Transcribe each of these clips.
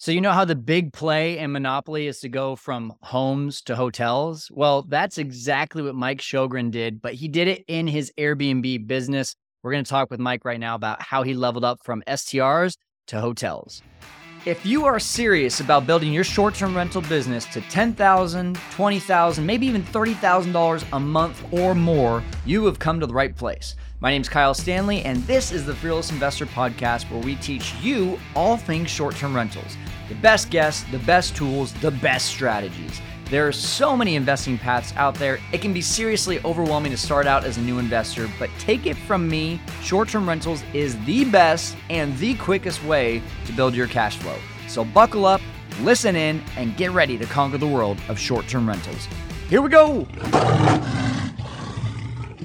So, you know how the big play in Monopoly is to go from homes to hotels? Well, that's exactly what Mike Sjogren did, but he did it in his Airbnb business. We're going to talk with Mike right now about how he leveled up from STRs to hotels. If you are serious about building your short term rental business to $10,000, $20,000, maybe even $30,000 a month or more, you have come to the right place. My name is Kyle Stanley, and this is the Fearless Investor Podcast where we teach you all things short term rentals the best guests, the best tools, the best strategies. There are so many investing paths out there. It can be seriously overwhelming to start out as a new investor, but take it from me short term rentals is the best and the quickest way to build your cash flow. So buckle up, listen in, and get ready to conquer the world of short term rentals. Here we go.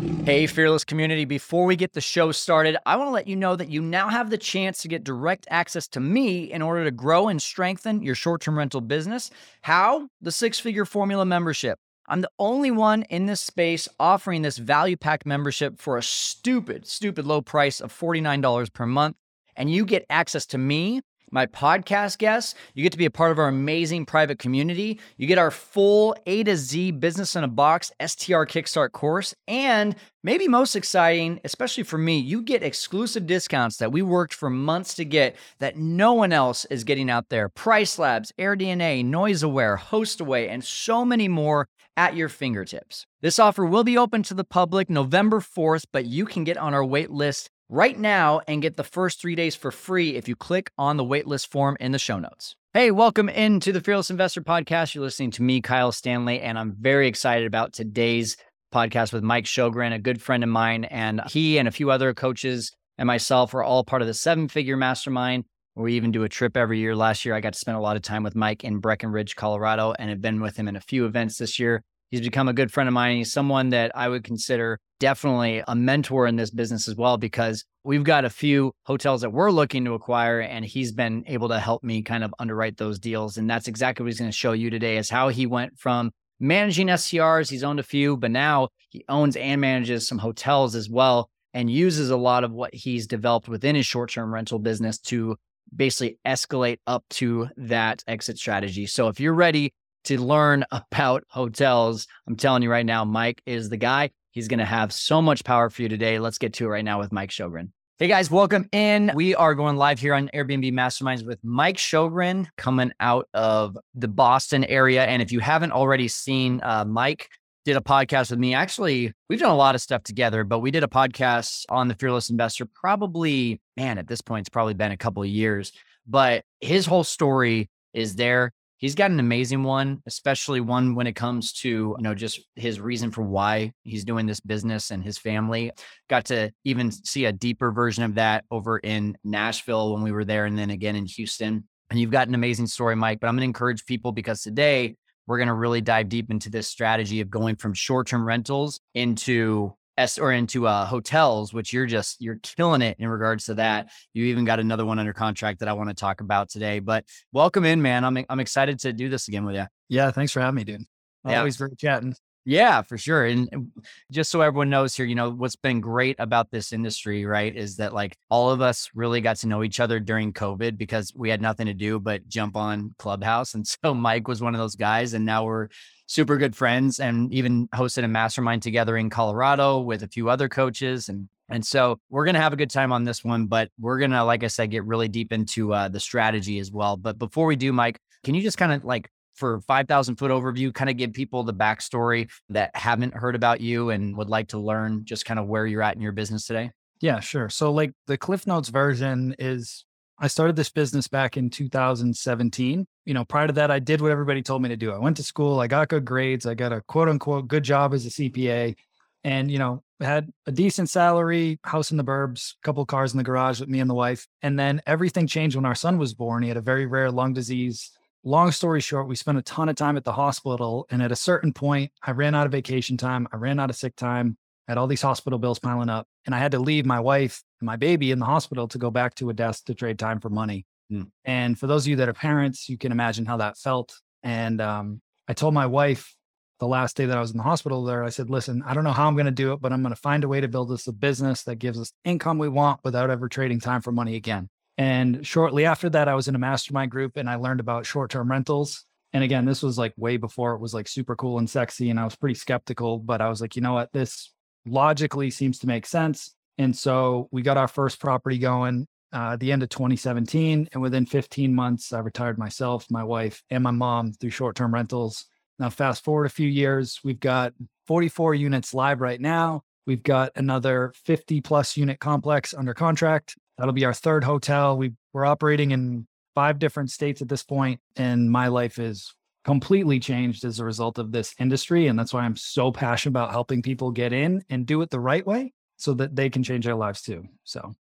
Hey, Fearless community. Before we get the show started, I want to let you know that you now have the chance to get direct access to me in order to grow and strengthen your short term rental business. How? The six figure formula membership. I'm the only one in this space offering this value pack membership for a stupid, stupid low price of $49 per month. And you get access to me my podcast guests. You get to be a part of our amazing private community. You get our full A to Z business in a box STR Kickstart course. And maybe most exciting, especially for me, you get exclusive discounts that we worked for months to get that no one else is getting out there. Price Labs, AirDNA, Noise Aware, HostAway, and so many more at your fingertips. This offer will be open to the public November 4th, but you can get on our wait list right now and get the first three days for free if you click on the waitlist form in the show notes. Hey, welcome into the Fearless Investor Podcast. You're listening to me, Kyle Stanley, and I'm very excited about today's podcast with Mike Sjogren, a good friend of mine. And he and a few other coaches and myself are all part of the seven figure mastermind. We even do a trip every year. Last year, I got to spend a lot of time with Mike in Breckenridge, Colorado, and have been with him in a few events this year. He's become a good friend of mine. He's someone that I would consider definitely a mentor in this business as well, because we've got a few hotels that we're looking to acquire, and he's been able to help me kind of underwrite those deals. And that's exactly what he's going to show you today is how he went from managing STRs He's owned a few, but now he owns and manages some hotels as well and uses a lot of what he's developed within his short term rental business to basically escalate up to that exit strategy. So if you're ready to learn about hotels, I'm telling you right now, Mike is the guy. He's going to have so much power for you today. Let's get to it right now with Mike Sjogren. Hey guys, welcome in. We are going live here on Airbnb Masterminds with Mike Sjogren coming out of the Boston area. And if you haven't already seen uh, Mike, did a podcast with me. Actually, we've done a lot of stuff together, but we did a podcast on the Fearless Investor probably, man, at this point, it's probably been a couple of years. But his whole story is there he's got an amazing one, especially one when it comes to, you know, just his reason for why he's doing this business and his family. Got to even see a deeper version of that over in Nashville when we were there and then again in Houston. And you've got an amazing story, Mike, but I'm going to encourage people because today we're going to really dive deep into this strategy of going from short-term rentals into S or into uh, hotels, which you're just you're killing it in regards to that. You even got another one under contract that I want to talk about today. But welcome in, man. I'm I'm excited to do this again with you. Yeah, thanks for having me, dude. Yeah. Always great chatting. Yeah, for sure. And just so everyone knows here, you know, what's been great about this industry, right, is that like all of us really got to know each other during COVID because we had nothing to do but jump on Clubhouse. And so Mike was one of those guys. And now we're super good friends and even hosted a mastermind together in Colorado with a few other coaches. And and so we're going to have a good time on this one, but we're going to, like I said, get really deep into uh, the strategy as well. But before we do, Mike, can you just kind of like for 5,000 foot overview, kind of give people the backstory that haven't heard about you and would like to learn just kind of where you're at in your business today? Yeah, sure. So, like the Cliff Notes version is I started this business back in 2017. You know, prior to that, I did what everybody told me to do. I went to school, I got good grades, I got a quote unquote good job as a CPA, and, you know, had a decent salary, house in the burbs, couple cars in the garage with me and the wife. And then everything changed when our son was born. He had a very rare lung disease long story short, we spent a ton of time at the hospital. And at a certain point, I ran out of vacation time. I ran out of sick time. I had all these hospital bills piling up. And I had to leave my wife and my baby in the hospital to go back to a desk to trade time for money. Mm. And for those of you that are parents, you can imagine how that felt. And um, I told my wife the last day that I was in the hospital there, I said, listen, I don't know how I'm going to do it, but I'm going to find a way to build this a business that gives us income we want without ever trading time for money again. And shortly after that, I was in a mastermind group and I learned about short term rentals. And again, this was like way before it was like super cool and sexy. And I was pretty skeptical, but I was like, you know what? This logically seems to make sense. And so we got our first property going uh, at the end of 2017. And within 15 months, I retired myself, my wife, and my mom through short term rentals. Now, fast forward a few years, we've got 44 units live right now. We've got another 50 plus unit complex under contract. That'll be our third hotel. We, we're operating in five different states at this point, and my life is completely changed as a result of this industry. And that's why I'm so passionate about helping people get in and do it the right way so that they can change their lives too. So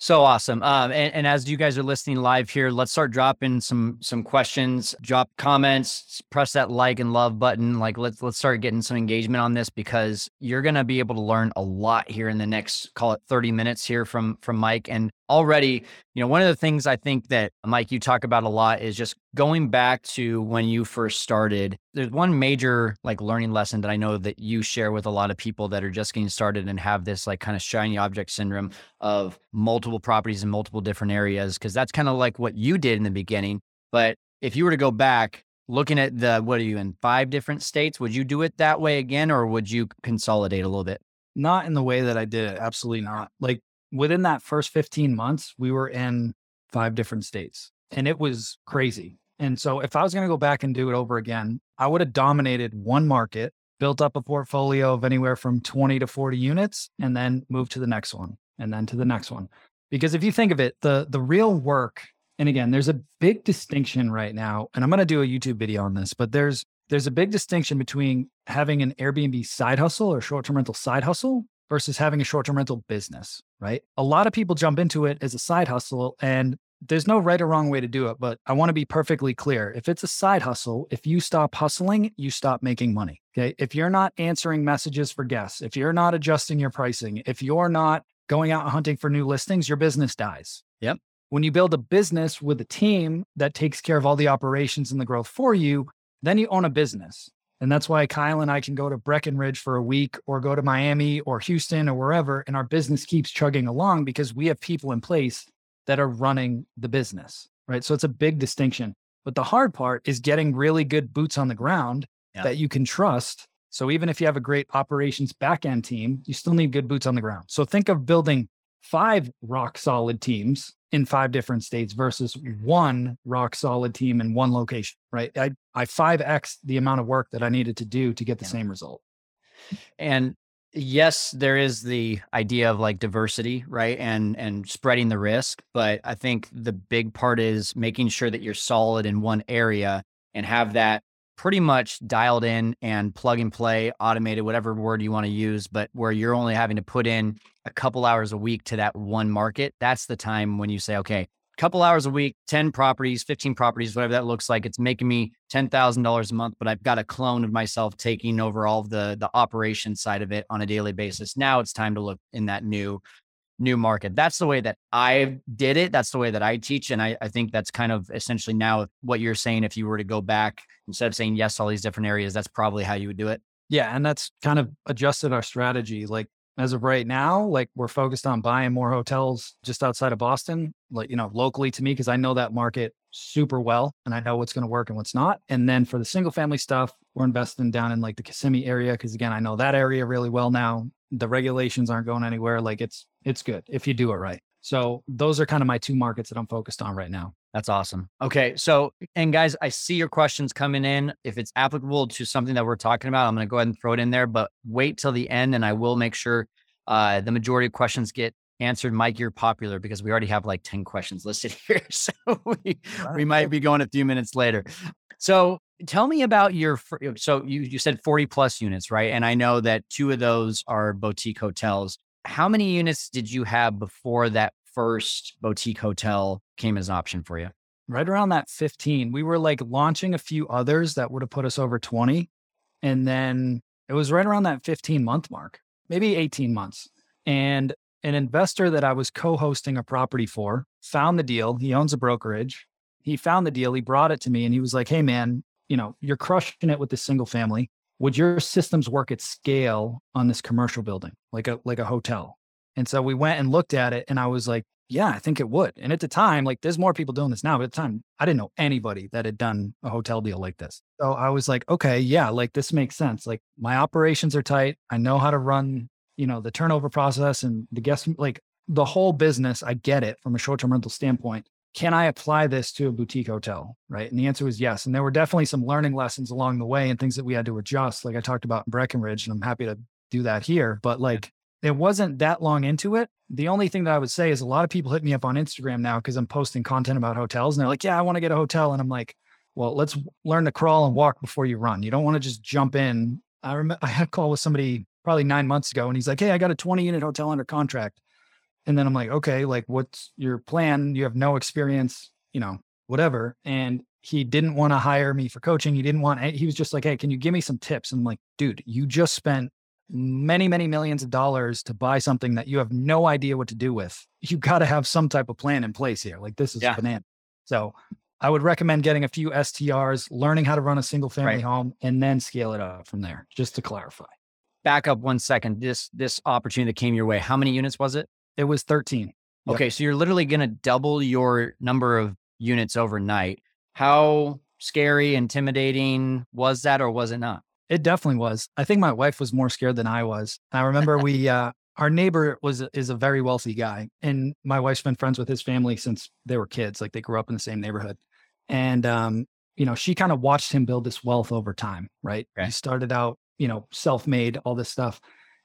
so awesome. Um, and, and, as you guys are listening live here, let's start dropping some some questions. Drop comments. Press that like and love button. Like let's let's start getting some engagement on this because you're gonna be able to learn a lot here in the next call it 30 minutes here from from Mike. And already, you know, one of the things I think that Mike you talk about a lot is just going back to when you first started. There's one major like learning lesson that I know that you share with a lot of people that are just getting started and have this like kind of shiny object syndrome of multiple properties in multiple different areas because that's kind of like what you did in the beginning. But if you were to go back looking at the what are you in five different states, would you do it that way again or would you consolidate a little bit? Not in the way that I did it. Absolutely not. Like within that first 15 months, we were in five different states and it was crazy. And so if I was going to go back and do it over again, I would have dominated one market, built up a portfolio of anywhere from 20 to 40 units, and then moved to the next one and then to the next one. Because if you think of it, the the real work, and again, there's a big distinction right now, and I'm going to do a YouTube video on this, but there's there's a big distinction between having an Airbnb side hustle or short-term rental side hustle versus having a short-term rental business, right? A lot of people jump into it as a side hustle and there's no right or wrong way to do it, but I want to be perfectly clear. If it's a side hustle, if you stop hustling, you stop making money. Okay. If you're not answering messages for guests, if you're not adjusting your pricing, if you're not going out hunting for new listings, your business dies. Yep. When you build a business with a team that takes care of all the operations and the growth for you, then you own a business. And that's why Kyle and I can go to Breckenridge for a week or go to Miami or Houston or wherever, and our business keeps chugging along because we have people in place that are running the business, right? So it's a big distinction. But the hard part is getting really good boots on the ground yeah. that you can trust. So even if you have a great operations backend team, you still need good boots on the ground. So think of building five rock solid teams in five different states versus one rock solid team in one location, right? I, I 5X the amount of work that I needed to do to get the yeah. same result. And yes, there is the idea of like diversity, right? And and spreading the risk, but I think the big part is making sure that you're solid in one area and have that pretty much dialed in and plug and play, automated, whatever word you want to use, but where you're only having to put in a couple hours a week to that one market, that's the time when you say, okay, couple hours a week, 10 properties, 15 properties, whatever that looks like. It's making me $10,000 a month, but I've got a clone of myself taking over all of the, the operation side of it on a daily basis. Now it's time to look in that new, new market. That's the way that I did it. That's the way that I teach. And I, I think that's kind of essentially now what you're saying. If you were to go back instead of saying yes to all these different areas, that's probably how you would do it. Yeah. And that's kind of adjusted our strategy. Like as of right now, like we're focused on buying more hotels just outside of Boston, like, you know, locally to me, because I know that market super well and I know what's going to work and what's not. And then for the single family stuff, we're investing down in like the Kissimmee area, because again, I know that area really well now. The regulations aren't going anywhere. Like it's, it's good if you do it right. So those are kind of my two markets that I'm focused on right now. That's awesome. Okay. So, and guys, I see your questions coming in. If it's applicable to something that we're talking about, I'm going to go ahead and throw it in there, but wait till the end and I will make sure uh, the majority of questions get answered. Mike, you're popular because we already have like 10 questions listed here. So we, we might be going a few minutes later. So tell me about your, so you, you said 40 plus units, right? And I know that two of those are boutique hotels. How many units did you have before that first boutique hotel came as an option for you? Right around that 15. We were like launching a few others that would have put us over 20. And then it was right around that 15 month mark, maybe 18 months. And an investor that I was co hosting a property for found the deal. He owns a brokerage. He found the deal. He brought it to me and he was like, Hey, man, you know, you're crushing it with this single family. Would your systems work at scale on this commercial building, like a like a hotel? And so we went and looked at it and I was like, yeah, I think it would. And at the time, like there's more people doing this now, but at the time, I didn't know anybody that had done a hotel deal like this. So I was like, okay, yeah, like this makes sense. Like my operations are tight. I know how to run, you know, the turnover process and the guest, like the whole business. I get it from a short term rental standpoint. Can I apply this to a boutique hotel? Right. And the answer was yes. And there were definitely some learning lessons along the way and things that we had to adjust, like I talked about in Breckenridge. And I'm happy to do that here. But like, it wasn't that long into it. The only thing that I would say is a lot of people hit me up on Instagram now because I'm posting content about hotels and they're like, yeah, I want to get a hotel. And I'm like, well, let's learn to crawl and walk before you run. You don't want to just jump in. I remember I had a call with somebody probably nine months ago and he's like, hey, I got a 20 unit hotel under contract. And then I'm like, okay, like what's your plan? You have no experience, you know, whatever. And he didn't want to hire me for coaching. He didn't want, he was just like, hey, can you give me some tips? And I'm like, dude, you just spent many, many millions of dollars to buy something that you have no idea what to do with. You got to have some type of plan in place here. Like this is yeah. banana. So I would recommend getting a few STRs, learning how to run a single family right. home, and then scale it up from there, just to clarify. Back up one second. This this opportunity that came your way, how many units was it? It was 13. Yep. Okay. So you're literally gonna double your number of units overnight. How scary, intimidating was that, or was it not? It definitely was. I think my wife was more scared than I was. I remember we uh our neighbor was is a very wealthy guy and my wife's been friends with his family since they were kids, like they grew up in the same neighborhood. And um you know, she kind of watched him build this wealth over time, right? Okay. He started out, you know, self-made, all this stuff.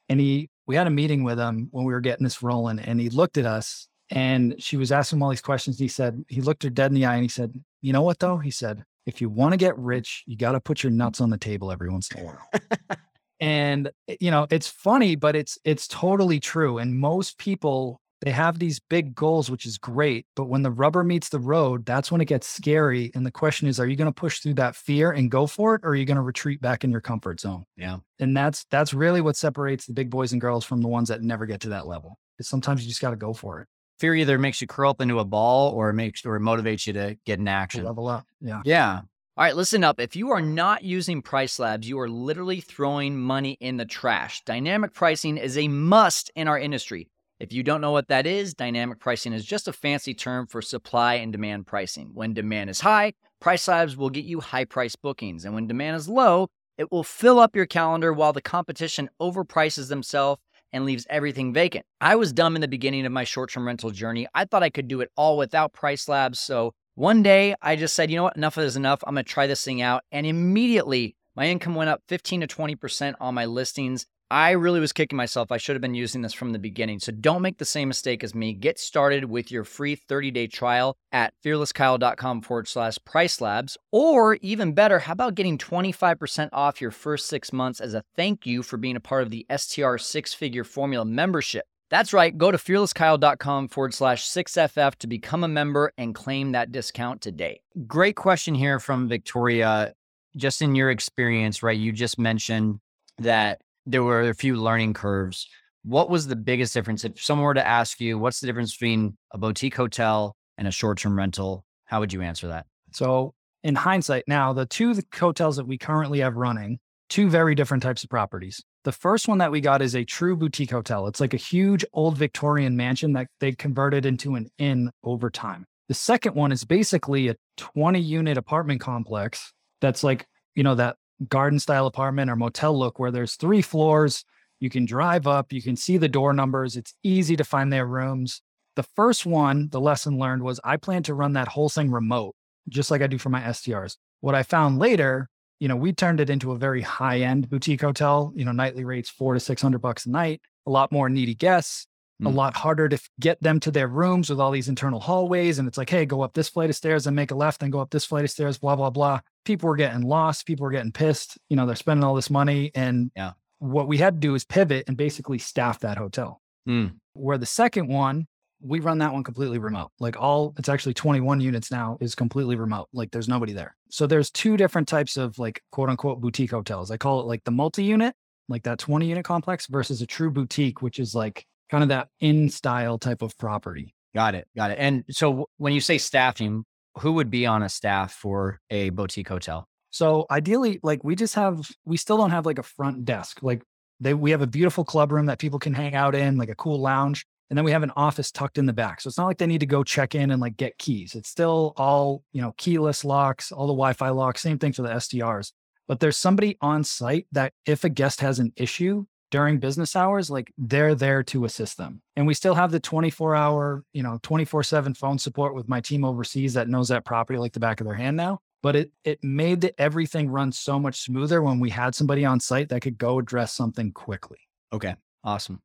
And he we had a meeting with him when we were getting this rolling and he looked at us and she was asking him all these questions. He said, he looked her dead in the eye and he said, You know what though? He said, if you want to get rich, you got to put your nuts on the table every once in a while. and eh, you know, it's funny, but it's it's totally true. And most people they have these big goals, which is great, but when the rubber meets the road, that's when it gets scary. And the question is, are you going to push through that fear and go for it, or are you going to retreat back in your comfort zone? Yeah. And that's that's really what separates the big boys and girls from the ones that never get to that level. Is sometimes you just got to go for it fear either makes you curl up into a ball or makes or motivates you to get in action. Level up. Yeah. Yeah. All right, listen up. If you are not using Price Labs, you are literally throwing money in the trash. Dynamic pricing is a must in our industry. If you don't know what that is, dynamic pricing is just a fancy term for supply and demand pricing. When demand is high, Price Labs will get you high price bookings. And when demand is low, it will fill up your calendar while the competition overprices themselves and leaves everything vacant. I was dumb in the beginning of my short term rental journey. I thought I could do it all without Price Labs. So one day I just said, you know what, enough is enough. I'm going to try this thing out. And immediately my income went up 15 to 20% on my listings. I really was kicking myself. I should have been using this from the beginning. So don't make the same mistake as me. Get started with your free 30 day trial at fearlesskyle.com forward slash price labs. Or even better, how about getting 25% off your first six months as a thank you for being a part of the STR six figure formula membership? That's right. Go to fearlesskyle.com forward slash 6FF to become a member and claim that discount today. Great question here from Victoria. Just in your experience, right? You just mentioned that there were a few learning curves. What was the biggest difference? If someone were to ask you, what's the difference between a boutique hotel and a short term rental? How would you answer that? So, in hindsight, now the two hotels that we currently have running, two very different types of properties. The first one that we got is a true boutique hotel. It's like a huge old Victorian mansion that they converted into an inn over time. The second one is basically a 20 unit apartment complex that's like, you know, that garden style apartment or motel look where there's three floors. You can drive up, you can see the door numbers. It's easy to find their rooms. The first one, the lesson learned was I plan to run that whole thing remote, just like I do for my STRs. What I found later, you know, we turned it into a very high end boutique hotel, you know, nightly rates four to 600 bucks a night, a lot more needy guests, mm. a lot harder to get them to their rooms with all these internal hallways. And it's like, hey, go up this flight of stairs and make a left, then go up this flight of stairs, blah, blah, blah people were getting lost, people were getting pissed. You know, they're spending all this money. And yeah. what we had to do is pivot and basically staff that hotel. Mm. Where the second one, we run that one completely remote. Like all, it's actually 21 units now is completely remote. Like there's nobody there. So there's two different types of like quote unquote boutique hotels. I call it like the multi unit, like that 20 unit complex versus a true boutique, which is like kind of that inn style type of property. Got it. Got it. And so when you say staffing, who would be on a staff for a boutique hotel? So ideally, like we just have, we still don't have like a front desk. Like they, we have a beautiful club room that people can hang out in, like a cool lounge. And then we have an office tucked in the back. So it's not like they need to go check in and like get keys. It's still all, you know, keyless locks, all the Wi Fi locks, same thing for the STRs. But there's somebody on site that if a guest has an issue during business hours, like they're there to assist them. And we still have the 24 hour, you know, 24 7 phone support with my team overseas that knows that property like the back of their hand now. But it it made the, everything run so much smoother when we had somebody on site that could go address something quickly. Okay. Awesome.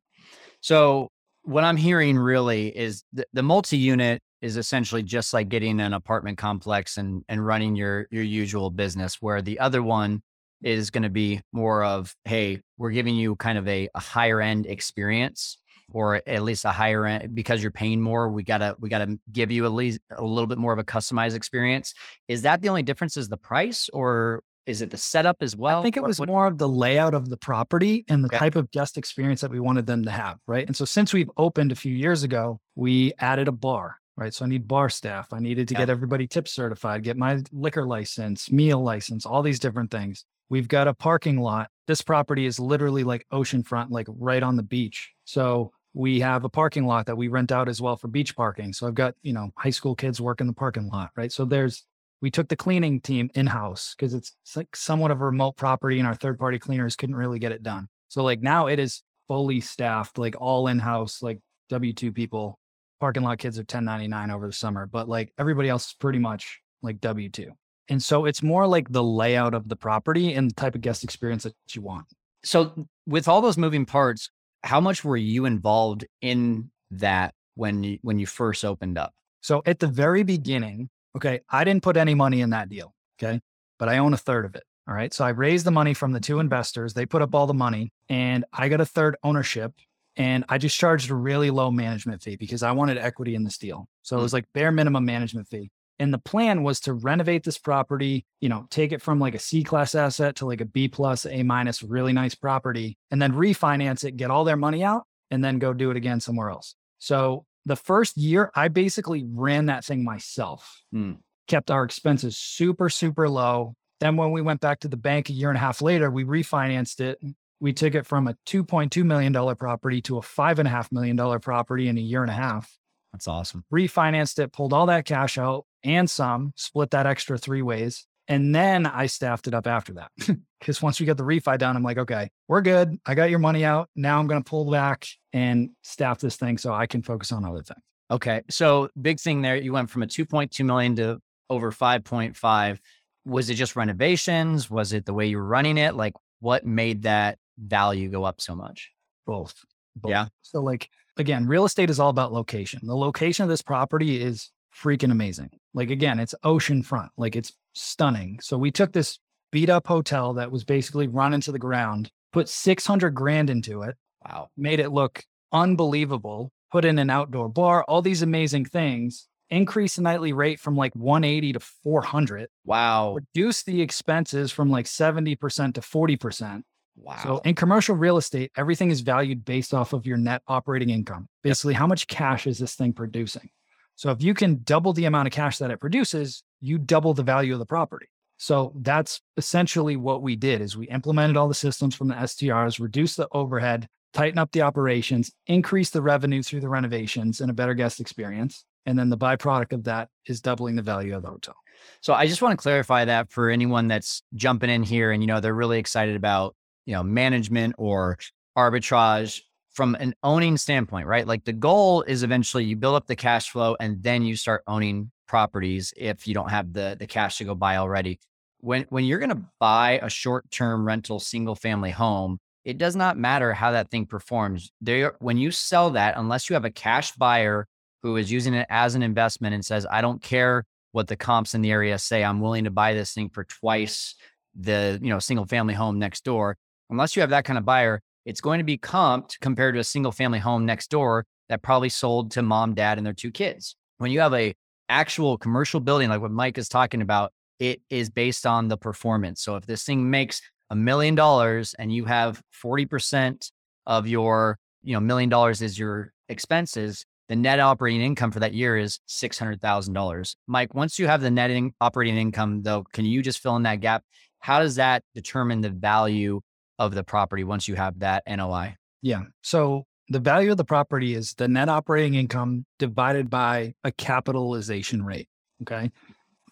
So what I'm hearing really is the, the multi-unit is essentially just like getting an apartment complex and and running your your usual business where the other one is going to be more of hey we're giving you kind of a, a higher end experience or at least a higher end because you're paying more we gotta we gotta give you at least a little bit more of a customized experience is that the only difference is the price or is it the setup as well? I think it was what, more of the layout of the property and the okay. type of guest experience that we wanted them to have. Right. And so since we've opened a few years ago, we added a bar. Right. So I need bar staff. I needed to yeah. get everybody tip certified, get my liquor license, meal license, all these different things. We've got a parking lot. This property is literally like oceanfront, like right on the beach. So we have a parking lot that we rent out as well for beach parking. So I've got, you know, high school kids work in the parking lot, right? So there's we took the cleaning team in house because it's, it's like somewhat of a remote property and our third party cleaners couldn't really get it done. So like now it is fully staffed, like all in house, like W 2 people. Parking lot kids are 1099 over the summer, but like everybody else is pretty much like W 2. And so it's more like the layout of the property and the type of guest experience that you want. So with all those moving parts, how much were you involved in that when you when you first opened up? So at the very beginning, Okay. I didn't put any money in that deal. Okay. But I own a third of it. All right. So I raised the money from the two investors. They put up all the money and I got a third ownership. And I just charged a really low management fee because I wanted equity in this deal. So it was mm. like bare minimum management fee. And the plan was to renovate this property, you know, take it from like a C class asset to like a B plus, A minus, really nice property, and then refinance it, get all their money out, and then go do it again somewhere else. So the first year, I basically ran that thing myself, mm. kept our expenses super, super low. Then when we went back to the bank a year and a half later, we refinanced it. We took it from a $2.2 million property to a $5.5 million property in a year and a half. That's awesome. Refinanced it, pulled all that cash out and some, split that extra three ways. And then I staffed it up after that. Because once we got the refi done, I'm like, okay, we're good. I got your money out. Now I'm going to pull back and staff this thing so I can focus on other things. Okay. So big thing there, you went from a 2.2 million to over 5.5. Was it just renovations? Was it the way you were running it? Like what made that value go up so much? Both. Both. Yeah. So like again, real estate is all about location. The location of this property is freaking amazing. Like again, it's ocean front. Like it's stunning. So we took this beat up hotel that was basically run into the ground, put 600 grand into it. Wow. Made it look unbelievable, put in an outdoor bar, all these amazing things, increase the nightly rate from like 180 to 400. Wow. Reduce the expenses from like 70% to 40%. Wow. So in commercial real estate, everything is valued based off of your net operating income. Basically, how much cash is this thing producing? So if you can double the amount of cash that it produces, you double the value of the property. So that's essentially what we did is we implemented all the systems from the STRs, reduced the overhead, tighten up the operations, increase the revenue through the renovations and a better guest experience. And then the byproduct of that is doubling the value of the hotel. So I just want to clarify that for anyone that's jumping in here and you know they're really excited about, you know, management or arbitrage from an owning standpoint, right? Like the goal is eventually you build up the cash flow and then you start owning properties if you don't have the the cash to go buy already. When when you're going to buy a short-term rental single family home, it does not matter how that thing performs. There when you sell that unless you have a cash buyer who is using it as an investment and says, "I don't care what the comps in the area say. I'm willing to buy this thing for twice the, you know, single family home next door." Unless you have that kind of buyer, it's going to be comped compared to a single family home next door that probably sold to mom, dad, and their two kids. When you have a actual commercial building, like what Mike is talking about, it is based on the performance. So if this thing makes a million dollars and you have 40% of your, you know, million dollars is your expenses, the net operating income for that year is $600,000. Mike, once you have the net in- operating income though, can you just fill in that gap? How does that determine the value of the property once you have that NOI? Yeah. So the value of the property is the net operating income divided by a capitalization rate. Okay.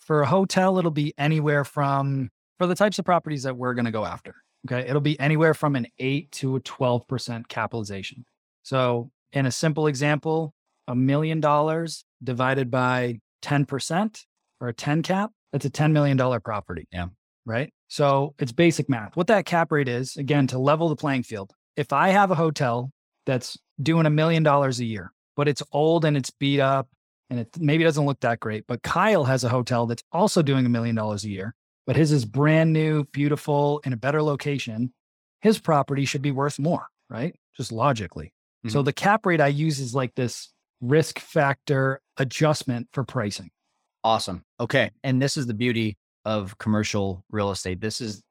For a hotel, it'll be anywhere from, for the types of properties that we're going to go after. Okay. It'll be anywhere from an eight to a 12% capitalization. So, in a simple example, a million dollars divided by 10% or a 10 cap, that's a $10 million property. Yeah. Right. So it's basic math. What that cap rate is, again, to level the playing field. If I have a hotel that's doing a million dollars a year, but it's old and it's beat up and it maybe doesn't look that great, but Kyle has a hotel that's also doing a million dollars a year, but his is brand new, beautiful, in a better location. His property should be worth more, right? Just logically. Mm-hmm. So the cap rate I use is like this risk factor adjustment for pricing. Awesome. Okay. And this is the beauty of commercial real estate. This is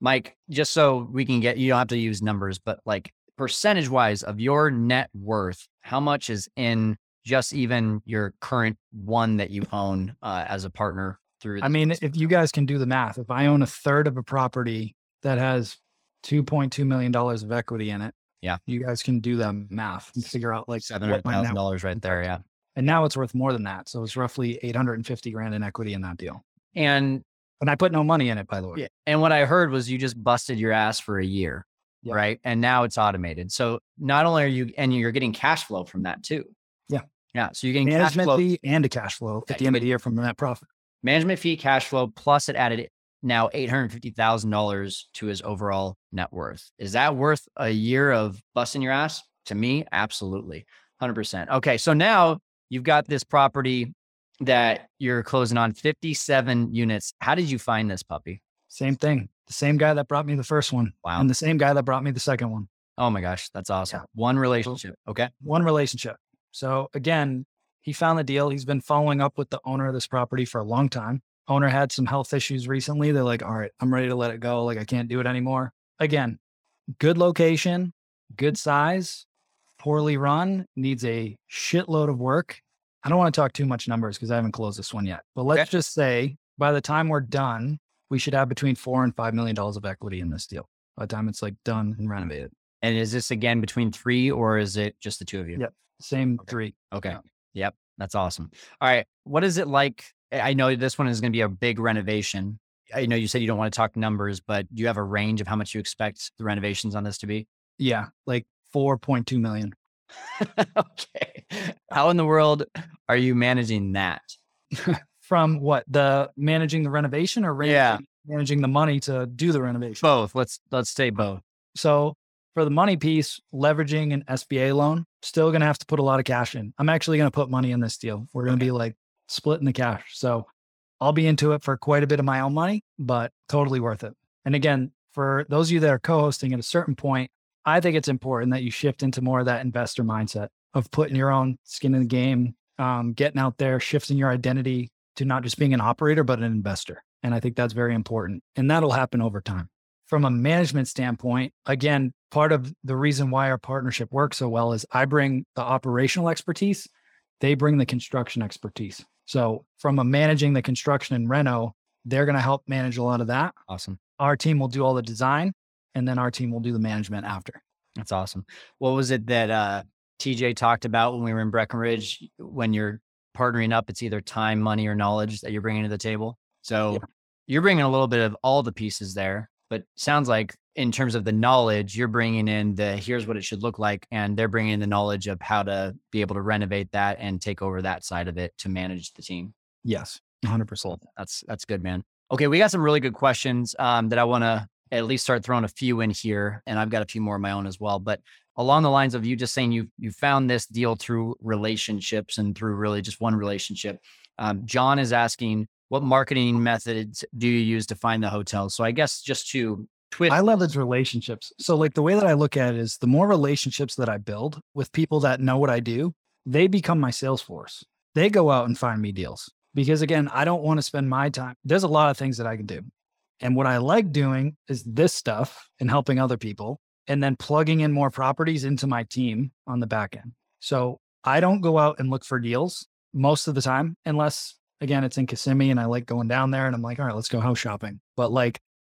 Mike, just so we can get you don't have to use numbers, but like percentage wise of your net worth, how much is in just even your current one that you own uh, as a partner through I mean, if you guys can do the math, if I own a third of a property that has $2.2 million of equity in it, yeah, you guys can do the math and figure out like seven hundred thousand dollars right there. Yeah, and now it's worth more than that. So it's roughly 850 grand in equity in that deal. And and I put no money in it, by the way. Yeah. And what I heard was you just busted your ass for a year, yeah. right? And now it's automated. So not only are you, and you're getting cash flow from that too. Yeah. Yeah. So you're getting management fee and a cash flow at the end of the year from that profit. Management fee, cash flow, plus it added now $850,000 to his overall net worth. Is that worth a year of busting your ass? To me, absolutely. 100%. Okay. So now you've got this property that you're closing on 57 units. How did you find this puppy? Same thing. The same guy that brought me the first one. Wow. And the same guy that brought me the second one. Oh my gosh. That's awesome. Yeah. One relationship. Okay. One relationship. So again, he found the deal. He's been following up with the owner of this property for a long time. Owner had some health issues recently. They're like, all right, I'm ready to let it go. Like, I can't do it anymore. Again, good location, good size, poorly run, needs a shitload of work. I don't want to talk too much numbers because I haven't closed this one yet. But let's okay. just say by the time we're done, we should have between four and five million dollars of equity in this deal by the time it's like done and renovated. And is this again between three or is it just the two of you? Yep. Same okay. three. Okay. Yeah. Yep. That's awesome. All right. What is it like? Eh, I know this one is going to be a big renovation. I know you said you don't want to talk numbers, but do you have a range of how much you expect the renovations on this to be? Yeah, like 4.2 million. okay. How in the world are you managing that? Uh, from what the managing the renovation or yeah. managing the money to do the renovation? Both. Let's let's say both. So for the money piece, leveraging an SBA loan, still going to have to put a lot of cash in. I'm actually going to put money in this deal. We're going to okay. be like splitting the cash. So I'll be into it for quite a bit of my own money, but totally worth it. And again, for those of you that are co hosting at a certain point, I think it's important that you shift into more of that investor mindset of putting your own skin in the game, um, getting out there, shifting your identity to not just being an operator, but an investor. And I think that's very important. And that'll happen over time. From a management standpoint, again, part of the reason why our partnership works so well is I bring the operational expertise, they bring the construction expertise. So, from a managing the construction and reno, they're going to help manage a lot of that. Awesome. Our team will do all the design and then our team will do the management after. That's awesome. What was it that uh, TJ talked about when we were in Breckenridge? When you're partnering up, it's either time, money, or knowledge that you're bringing to the table. So yeah. you're bringing a little bit of all the pieces there, but sounds like in terms of the knowledge, you're bringing in the here's what it should look like, and they're bringing in the knowledge of how to be able to renovate that and take over that side of it to manage the team. Yes, 100. percent That's that's good, man. Okay, we got some really good questions um, that I want to at least start throwing a few in here, and I've got a few more of my own as well. But along the lines of you just saying you you found this deal through relationships and through really just one relationship. Um, John is asking, what marketing methods do you use to find the hotels? So I guess just to twist. I love leverage relationships. So like the way that I look at it is the more relationships that I build with people that know what I do, they become my sales force. They go out and find me deals because again, I don't want to spend my time. There's a lot of things that I can do. And what I like doing is this stuff and helping other people and then plugging in more properties into my team on the back end. So I don't go out and look for deals most of the time, unless again, it's in Kissimmee and I like going down there and I'm like, all right, let's go house shopping. But like,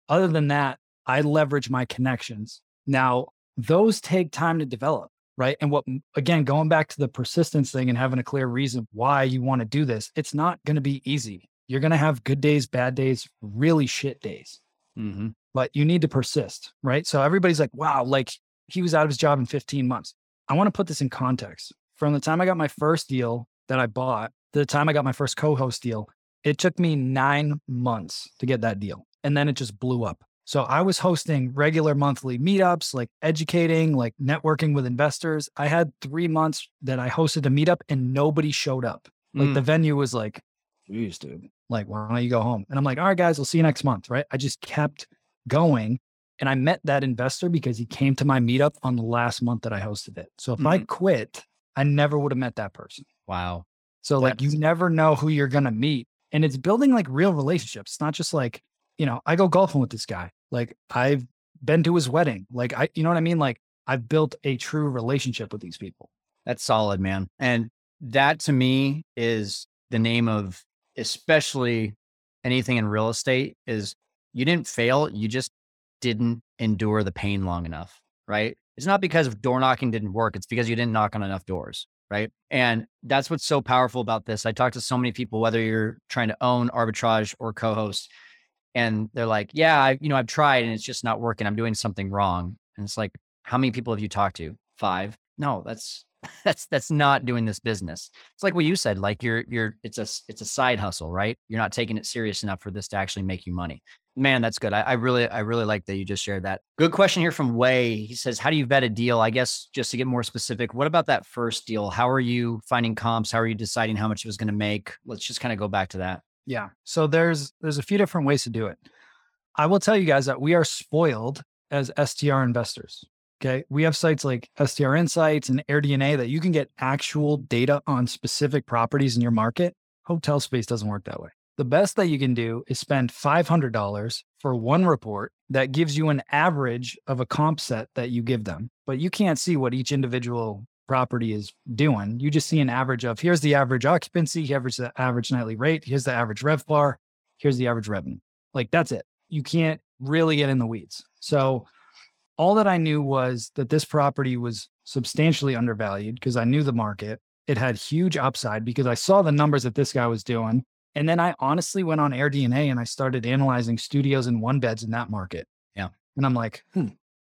other than that, I leverage my connections. Now, those take time to develop, right? And what, again, going back to the persistence thing and having a clear reason why you want to do this, it's not going to be easy. You're going to have good days, bad days, really shit days. Mm-hmm. But you need to persist, right? So everybody's like, wow, like he was out of his job in 15 months. I want to put this in context. From the time I got my first deal that I bought to the time I got my first co host deal, it took me nine months to get that deal. And then it just blew up. So I was hosting regular monthly meetups, like educating, like networking with investors. I had three months that I hosted a meetup and nobody showed up. Like Mm. the venue was like, geez, dude, like, why don't you go home? And I'm like, all right, guys, we'll see you next month. Right. I just kept going. And I met that investor because he came to my meetup on the last month that I hosted it. So if I mm-hmm. quit, I never would have met that person. Wow. So like you never know who you're gonna meet. And it's building like real relationships. It's not just like, you know, I go golfing with this guy. Like I've been to his wedding. Like I, you know what I mean? Like I've built a true relationship with these people. That's solid, man. And that to me is the name of especially anything in real estate is you didn't fail, you just didn't endure the pain long enough, right? It's not because door knocking didn't work, it's because you didn't knock on enough doors, right? And that's what's so powerful about this. I talk to so many people whether you're trying to own arbitrage or co-host and they're like, "Yeah, I you know, I've tried and it's just not working. I'm doing something wrong." And it's like, "How many people have you talked to?" 5. No, that's that's that's not doing this business. It's like what you said, like you're you're it's a it's a side hustle, right? You're not taking it serious enough for this to actually make you money. Man, that's good. I, I really I really like that you just shared that. Good question here from Way. He says, "How do you vet a deal?" I guess just to get more specific, what about that first deal? How are you finding comps? How are you deciding how much it was going to make? Let's just kind of go back to that. Yeah. So there's there's a few different ways to do it. I will tell you guys that we are spoiled as STR investors. Okay. We have sites like STR Insights and AirDNA that you can get actual data on specific properties in your market. Hotel space doesn't work that way. The best that you can do is spend $500 for one report that gives you an average of a comp set that you give them, but you can't see what each individual property is doing. You just see an average of here's the average occupancy, here's the average nightly rate, here's the average RevPAR, here's the average revenue. Like that's it. You can't really get in the weeds. So all that I knew was that this property was substantially undervalued because I knew the market. It had huge upside because I saw the numbers that this guy was doing. And then I honestly went on AirDNA and I started analyzing studios and one beds in that market. Yeah. And I'm like, hmm.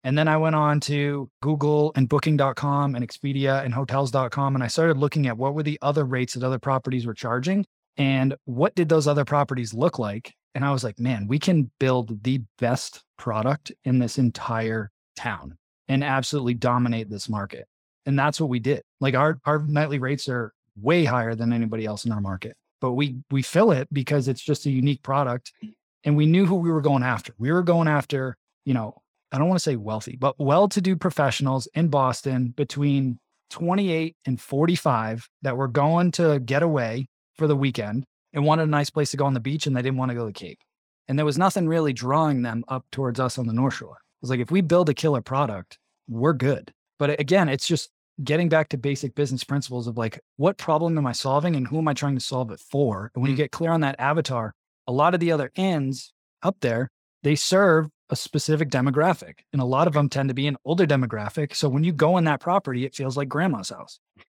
And then I went on to Google and booking.com and Expedia and hotels.com. And I started looking at what were the other rates that other properties were charging and what did those other properties look like. And I was like, man, we can build the best product in this entire town and absolutely dominate this market. And that's what we did. Like our our nightly rates are way higher than anybody else in our market. But we we fill it because it's just a unique product and we knew who we were going after. We were going after, you know, I don't want to say wealthy, but well-to-do professionals in Boston between 28 and 45 that were going to get away for the weekend and wanted a nice place to go on the beach and they didn't want to go to the Cape. And there was nothing really drawing them up towards us on the North Shore. It was like, if we build a killer product, we're good. But again, it's just getting back to basic business principles of like, what problem am I solving and who am I trying to solve it for? And when you Mm. get clear on that avatar, a lot of the other ends up there, they serve a specific demographic. And a lot of them tend to be an older demographic. So when you go in that property, it feels like grandma's house.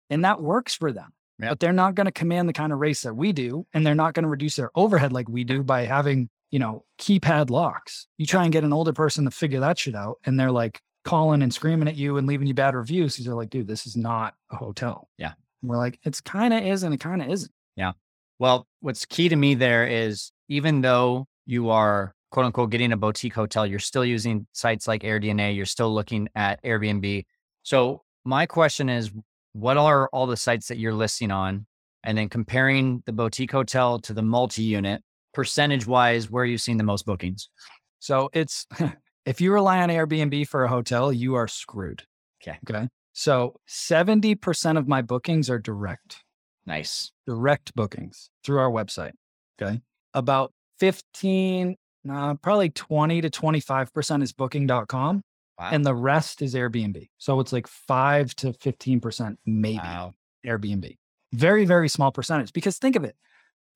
And that works for them. Yep. But they're not going to command the kind of race that we do. And they're not going to reduce their overhead like we do by having, you know, keypad locks. You try and get an older person to figure that shit out. And they're like calling and screaming at you and leaving you bad reviews. These are like, dude, this is not a hotel. Yeah. And we're like, it's kind of is and it kind of isn't. Yeah. Well, what's key to me there is even though you are quote unquote getting a boutique hotel, you're still using sites like AirDNA, you're still looking at Airbnb. So, my question is what are all the sites that you're listing on? And then comparing the boutique hotel to the multi unit, percentage wise, where you've seen the most bookings? So it's if you rely on Airbnb for a hotel, you are screwed. Okay. Okay. So 70% of my bookings are direct, Nice. direct bookings through our website. Okay. About 15, uh, probably 20 to 25% is booking.com. Wow. And the rest is Airbnb. So it's like five to 15% maybe wow. Airbnb. Very, very small percentage. Because think of it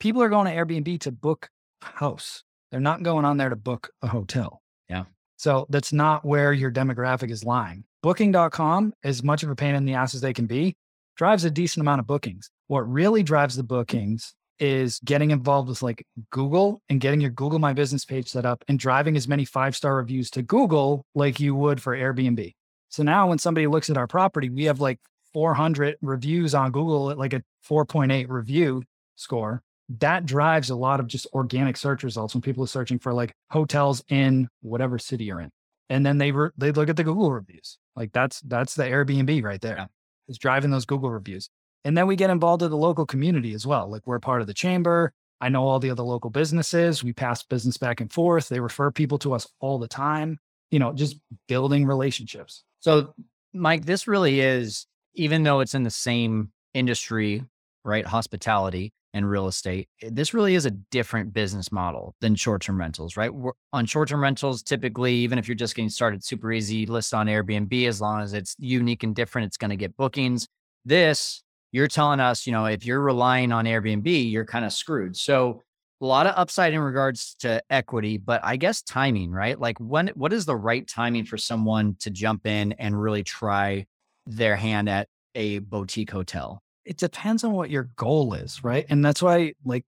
people are going to Airbnb to book a house, they're not going on there to book a hotel. Yeah. So that's not where your demographic is lying. Booking.com, as much of a pain in the ass as they can be, drives a decent amount of bookings. What really drives the bookings is getting involved with like Google and getting your Google My Business page set up and driving as many five star reviews to Google like you would for Airbnb. So now when somebody looks at our property, we have like 400 reviews on Google at like a 4.8 review score. That drives a lot of just organic search results when people are searching for like hotels in whatever city you're in. And then they re- they look at the Google reviews. Like that's that's the Airbnb right there. Yeah. It's driving those Google reviews. And then we get involved in the local community as well. Like we're part of the chamber. I know all the other local businesses. We pass business back and forth. They refer people to us all the time. You know, just building relationships. So, Mike, this really is, even though it's in the same industry, right? Hospitality and real estate, eh, this really is a different business model than short term rentals, right? We're, on short term rentals, typically, even if you're just getting started, super easy, list on Airbnb, as long as it's unique and different, it's going to get bookings. This, you're telling us, you know, if you're relying on Airbnb, you're kind of screwed. So, a lot of upside in regards to equity, but I guess timing, right? Like when what is the right timing for someone to jump in and really try their hand at a boutique hotel? It depends on what your goal is, right? And that's why like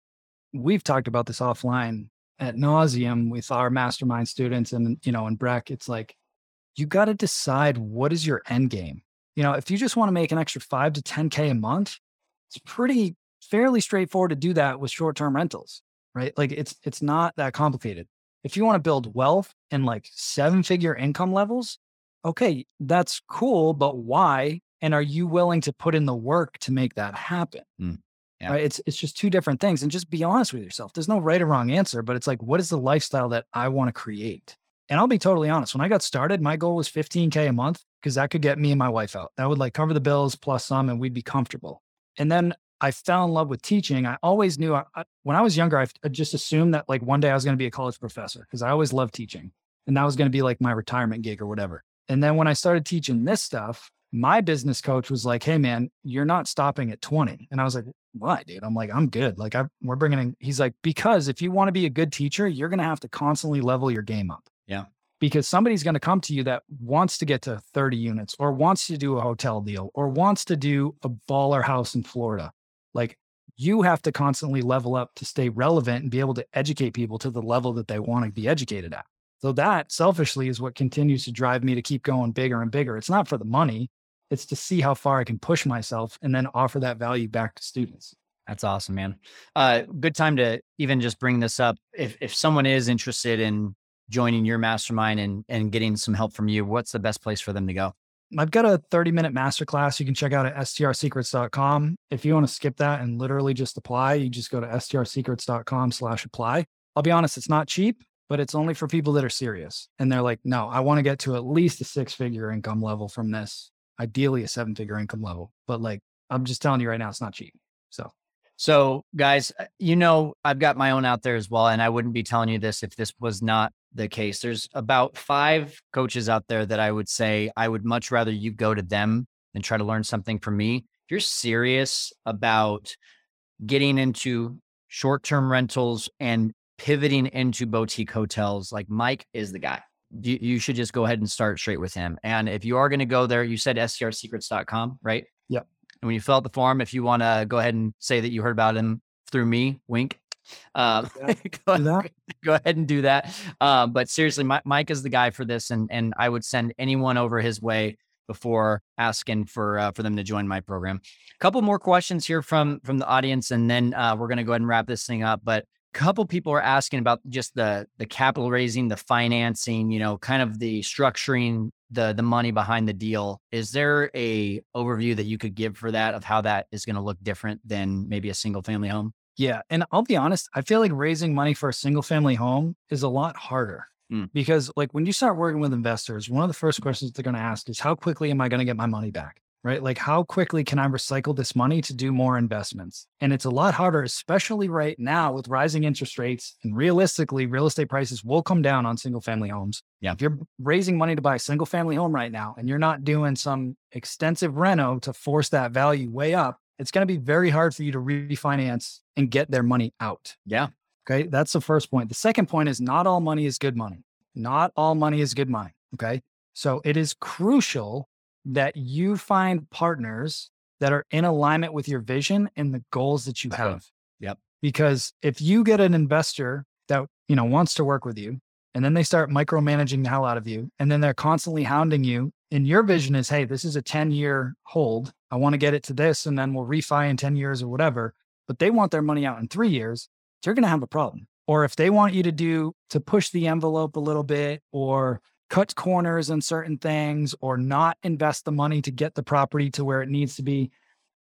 we've talked about this offline at nauseum with our mastermind students and you know, and Breck, it's like you got to decide what is your end game. You know, if you just want to make an extra five to 10K a month, it's pretty fairly straightforward to do that with short-term rentals right? Like it's it's not that complicated. If you want to build wealth and like seven figure income levels, okay, that's cool, but why? And are you willing to put in the work to make that happen? Mm, yeah. Right? It's it's just two different things. And just be honest with yourself. There's no right or wrong answer, but it's like, what is the lifestyle that I want to create? And I'll be totally honest. When I got started, my goal was 15K a month because that could get me and my wife out. That would like cover the bills plus some, and we'd be comfortable. And then I fell in love with teaching. I always knew I, I, when I was younger, I, I just assumed that like one day I was going to be a college professor because I always loved teaching and that was going to be like my retirement gig or whatever. And then when I started teaching this stuff, my business coach was like, Hey man, you're not stopping at 20. And I was like, why, dude? I'm like, I'm good. Like I, we're bringing in, he's like, because if you want to be a good teacher, you're going to have to constantly level your game up. Yeah. Because somebody's going to come to you that wants to get to 30 units or wants to do a hotel deal or wants to do a baller house in Florida. Like you have to constantly level up to stay relevant and be able to educate people to the level that they want to be educated at. So that selfishly is what continues to drive me to keep going bigger and bigger. It's not for the money, it's to see how far I can push myself and then offer that value back to students. That's awesome, man. Uh, good time to even just bring this up. If if someone is interested in joining your mastermind and and getting some help from you, what's the best place for them to go? I've got a 30 minute masterclass you can check out at strsecrets.com. If you want to skip that and literally just apply, you just go to strsecrets.com slash apply. I'll be honest, it's not cheap, but it's only for people that are serious. And they're like, no, I want to get to at least a six figure income level from this, ideally a seven figure income level. But like, I'm just telling you right now, it's not cheap. So so, guys, uh, you know, I've got my own out there as well. And I wouldn't be telling you this if this was not the case. There's about five coaches out there that I would say I would much rather you go to them than try to learn something from me. If you're serious about getting into short term rentals and pivoting into boutique hotels, like Mike is the guy. You, you should just go ahead and start straight with him. And if you are going to go there, you said strsecrets.com, right? Yep. And when you fill out the form, if you want to go ahead and say that you heard about him through me, wink. Uh, go, go, ahead and do that. Uh, but seriously, Mike is the guy for this, and and I would send anyone over his way before asking for uh, for them to join my program. A couple more questions here from from the audience, and then uh, we're going to go ahead and wrap this thing up. But couple people are asking about just the the capital raising, the financing, you know, kind of the structuring the the money behind the deal. Is there a overview that you could give for that of how that is going to look different than maybe a single family home? Yeah, and I'll be honest, I feel like raising money for a single family home is a lot harder. Mm. Because like when you start working with investors, one of the first questions they're going to ask is how quickly am I going to get my money back? Right? Like, how quickly can I recycle this money to do more investments? And it's a lot harder, especially right now with rising interest rates. And realistically, real estate prices will come down on single family homes. Yeah. If you're raising money to buy a single family home right now and you're not doing some extensive reno to force that value way up, it's going to be very hard for you to refinance and get their money out. Yeah. Okay. That's the first point. The second point is not all money is good money. Not all money is good money. Okay. So it is crucial that you find partners that are in alignment with your vision and the goals that you have. Yep. Because if you get an investor that, you know, wants to work with you and then they start micromanaging the hell out of you and then they're constantly hounding you and your vision is, hey, this is a 10 year hold. I want to get it to this and then we'll refi in 10 years or whatever. But they want their money out in three years. You're going to have a problem. Or if they want you to do to push the envelope a little bit or cut corners on certain things or not invest the money to get the property to where it needs to be,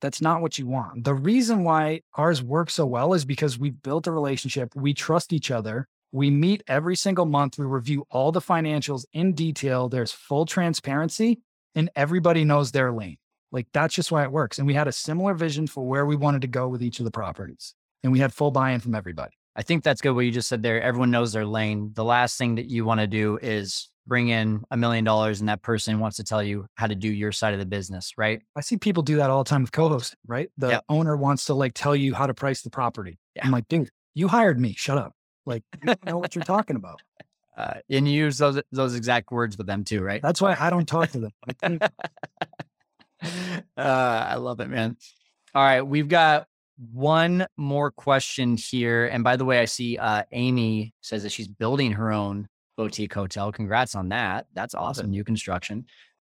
that's not what you want. The reason why ours works so well is because we've built a relationship. We trust each other. We meet every single month. We review all the financials in detail. There's full transparency and everybody knows their lane. Like that's just why it works. And we had a similar vision for where we wanted to go with each of the properties. And we had full buy in from everybody. I think that's good what you just said there. Everyone knows their lane. The last thing that you want to do is bring in a million dollars and that person wants to tell you how to do your side of the business, right? I see people do that all the time with co-hosting, right? The Yep. owner wants to like tell you how to price the property. Yeah. I'm like, dude, you hired me. Shut up. Like, you don't know what you're talking about. Uh, and you use those those exact words with them too, right? That's why I don't talk to them. I uh, I love it, man. All right, we've got one more question here. And by the way, I see uh, Amy says that she's building her own boutique hotel. Congrats on that. That's awesome. New construction.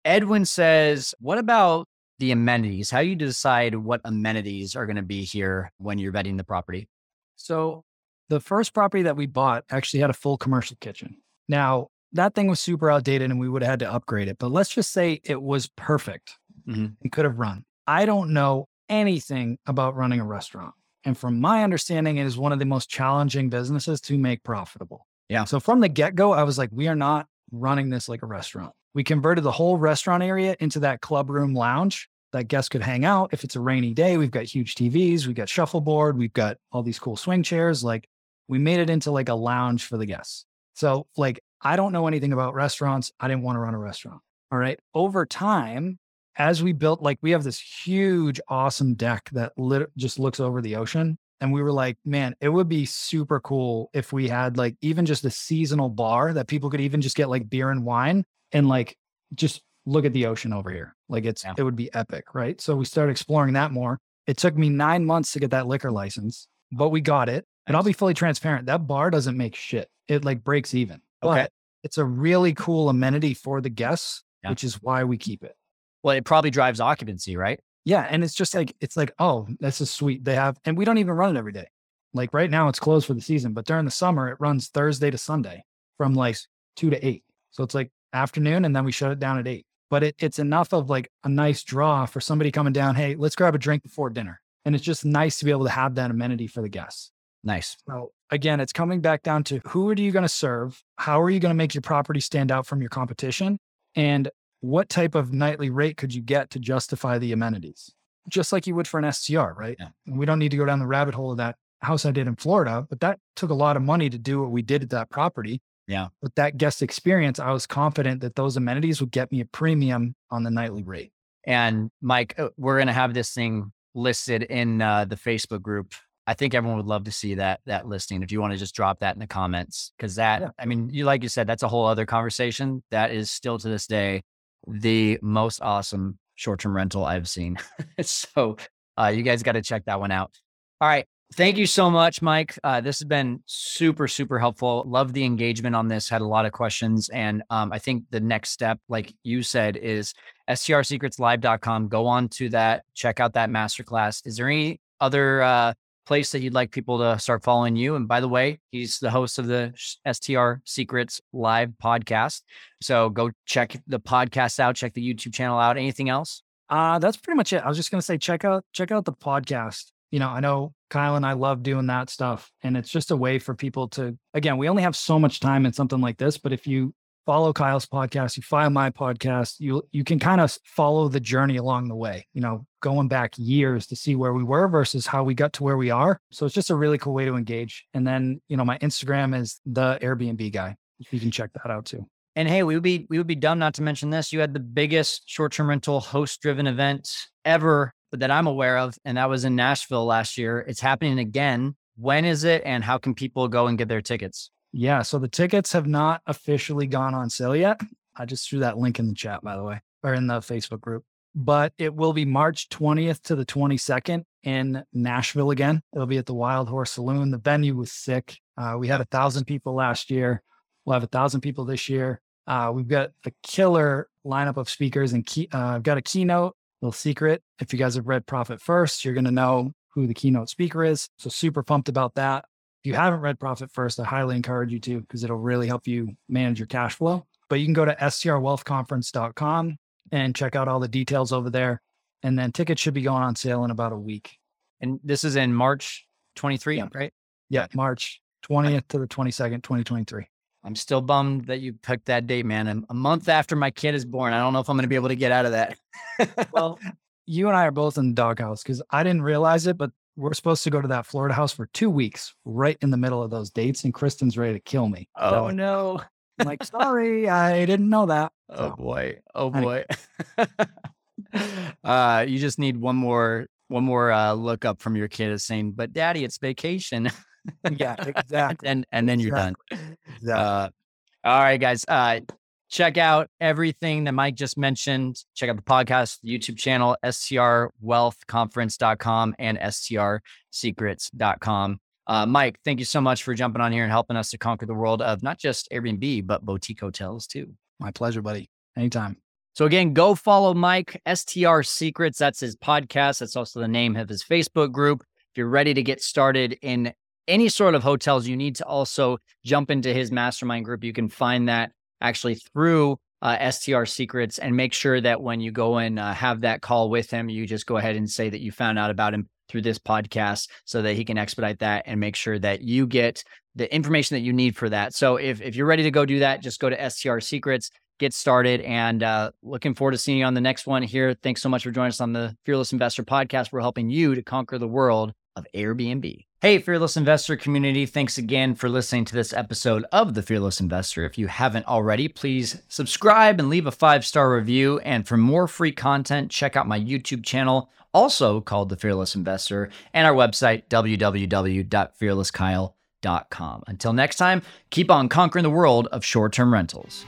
Edwin says, What about the amenities? How do you decide what amenities are going to be here when you're vetting the property? So the first property that we bought actually had a full commercial kitchen. Now, that thing was super outdated and we would have had to upgrade it. But let's just say it was perfect Mhm. and could have run. I don't know anything about running a restaurant. And from my understanding, it is one of the most challenging businesses to make profitable. Yeah. So from the get go, I was like, we are not running this like a restaurant. We converted the whole restaurant area into that club room lounge that guests could hang out. If it's a rainy day, we've got huge TVs, we've got shuffleboard, we've got all these cool swing chairs. Like we made it into like a lounge for the guests. So like I don't know anything about restaurants. I didn't want to run a restaurant. All right. Over time, as we built, like we have this huge, awesome deck that lit- just looks over the ocean. And we were like, man, it would be super cool if we had like even just a seasonal bar that people could even just get like beer and wine and like just look at the ocean over here. Like it's, Yeah. it would be epic. Right. So we started exploring that more. It took me nine months to get that liquor license, but we got it. And I'll be fully transparent. That bar doesn't make shit. It like breaks even. Okay. But it's a really cool amenity for the guests, Yeah. which is why we keep it. Well, it probably drives occupancy, right? Yeah. And it's just like, it's like, oh, this is sweet. They have, and we don't even run it every day. Like right now, it's closed for the season, but during the summer, it runs Thursday to Sunday from like two to eight. So it's like afternoon and then we shut it down at eight. But it, it's enough of like a nice draw for somebody coming down. Hey, let's grab a drink before dinner. And it's just nice to be able to have that amenity for the guests. Nice. So again, it's coming back down to who are you going to serve? How are you going to make your property stand out from your competition? And what type of nightly rate could you get to justify the amenities? Just like you would for an STR, right? Yeah. And we don't need to go down the rabbit hole of that house I did in Florida, but that took a lot of money to do what we did at that property. Yeah. With that guest experience, I was confident that those amenities would get me a premium on the nightly rate. And Mike, uh, we're going to have this thing listed in uh, the Facebook group. I think everyone would love to see that that listing. If you want to just drop that in the comments, because that, Yeah. I mean, you like you said, that's a whole other conversation. That is still to this day the most awesome short term rental I've seen. so uh, you guys got to check that one out. All right. Thank you so much, Mike. Uh, this has been super, super helpful. Love the engagement on this. Had a lot of questions. And um, I think the next step, like you said, is strsecretslive.com. Go on to that, check out that masterclass. Is there any other uh, place that you'd like people to start following you? And by the way, he's the host of the STR Secrets Live podcast. So go check the podcast out, check the YouTube channel out. Anything else? Uh, that's pretty much it. I was just gonna say check out check out the podcast. You know, I know Kyle and I love doing that stuff, and it's just a way for people to. Again, we only have so much time in something like this, but if you follow Kyle's podcast, you follow my podcast, you you can kind of follow the journey along the way. You know, going back years to see where we were versus how we got to where we are. So it's just a really cool way to engage. And then you know, my Instagram is the Airbnb guy. You can check that out too. And hey, we would be we would be dumb not to mention this. You had the biggest short-term rental host-driven event ever that I'm aware of, and that was in Nashville last year. It's happening again. When is it, and how can people go and get their tickets? Yeah. So the tickets have not officially gone on sale yet. I just threw that link in the chat, by the way, or in the Facebook group. But it will be March 20th to the 22nd in Nashville again. It'll be at the Wild Horse Saloon. The venue was sick. Uh, we had a thousand people last year. We'll have a thousand people this year. Uh, we've got a killer lineup of speakers and key, uh, I've got a keynote, little secret. If you guys have read Profit First, you're going to know who the keynote speaker is. So super pumped about that. You haven't read Profit First, I highly encourage you to because it'll really help you manage your cash flow. But you can go to strwealthconference.com and check out all the details over there. And then tickets should be going on sale in about a week. And this is in March 23, yeah. right? Yeah, March 20th to the 22nd, 2023. I'm still bummed that you picked that date, man. A month after my kid is born. I don't know if I'm going to be able to get out of that. well, you and I are both in the doghouse because I didn't realize it, but we're supposed to go to that Florida house for two weeks, right in the middle of those dates, and Kristen's ready to kill me. Oh so, no! I'm like, sorry, I didn't know that. Oh boy! Oh boy! uh, you just need one more one more uh, look up from your kid is saying, "But Daddy, it's vacation." yeah, exactly. and and then you're done. Exactly. Uh, all right, guys. Uh, check out everything that Mike just mentioned. Check out the podcast, the YouTube channel, strwealthconference.com and strsecrets.com. Uh, Mike, thank you so much for jumping on here and helping us to conquer the world of not just Airbnb, but boutique hotels too. My pleasure, buddy. Anytime. So again, go follow Mike, STR Secrets. That's his podcast. That's also the name of his Facebook group. If you're ready to get started in any sort of hotels, you need to also jump into his mastermind group. You can find that actually through uh, STR Secrets and make sure that when you go and uh, have that call with him, you just go ahead and say that you found out about him through this podcast so that he can expedite that and make sure that you get the information that you need for that. So if, if you're ready to go do that, just go to STR Secrets, get started, and uh, looking forward to seeing you on the next one here. Thanks so much for joining us on the Fearless Investor podcast. We're helping you to conquer the world of Airbnb. Hey, Fearless Investor community. Thanks again for listening to this episode of The Fearless Investor. If you haven't already, please subscribe and leave a five star review. And for more free content, check out my YouTube channel, also called The Fearless Investor, and our website, www.fearlesskyle.com. Until next time, keep on conquering the world of short term rentals.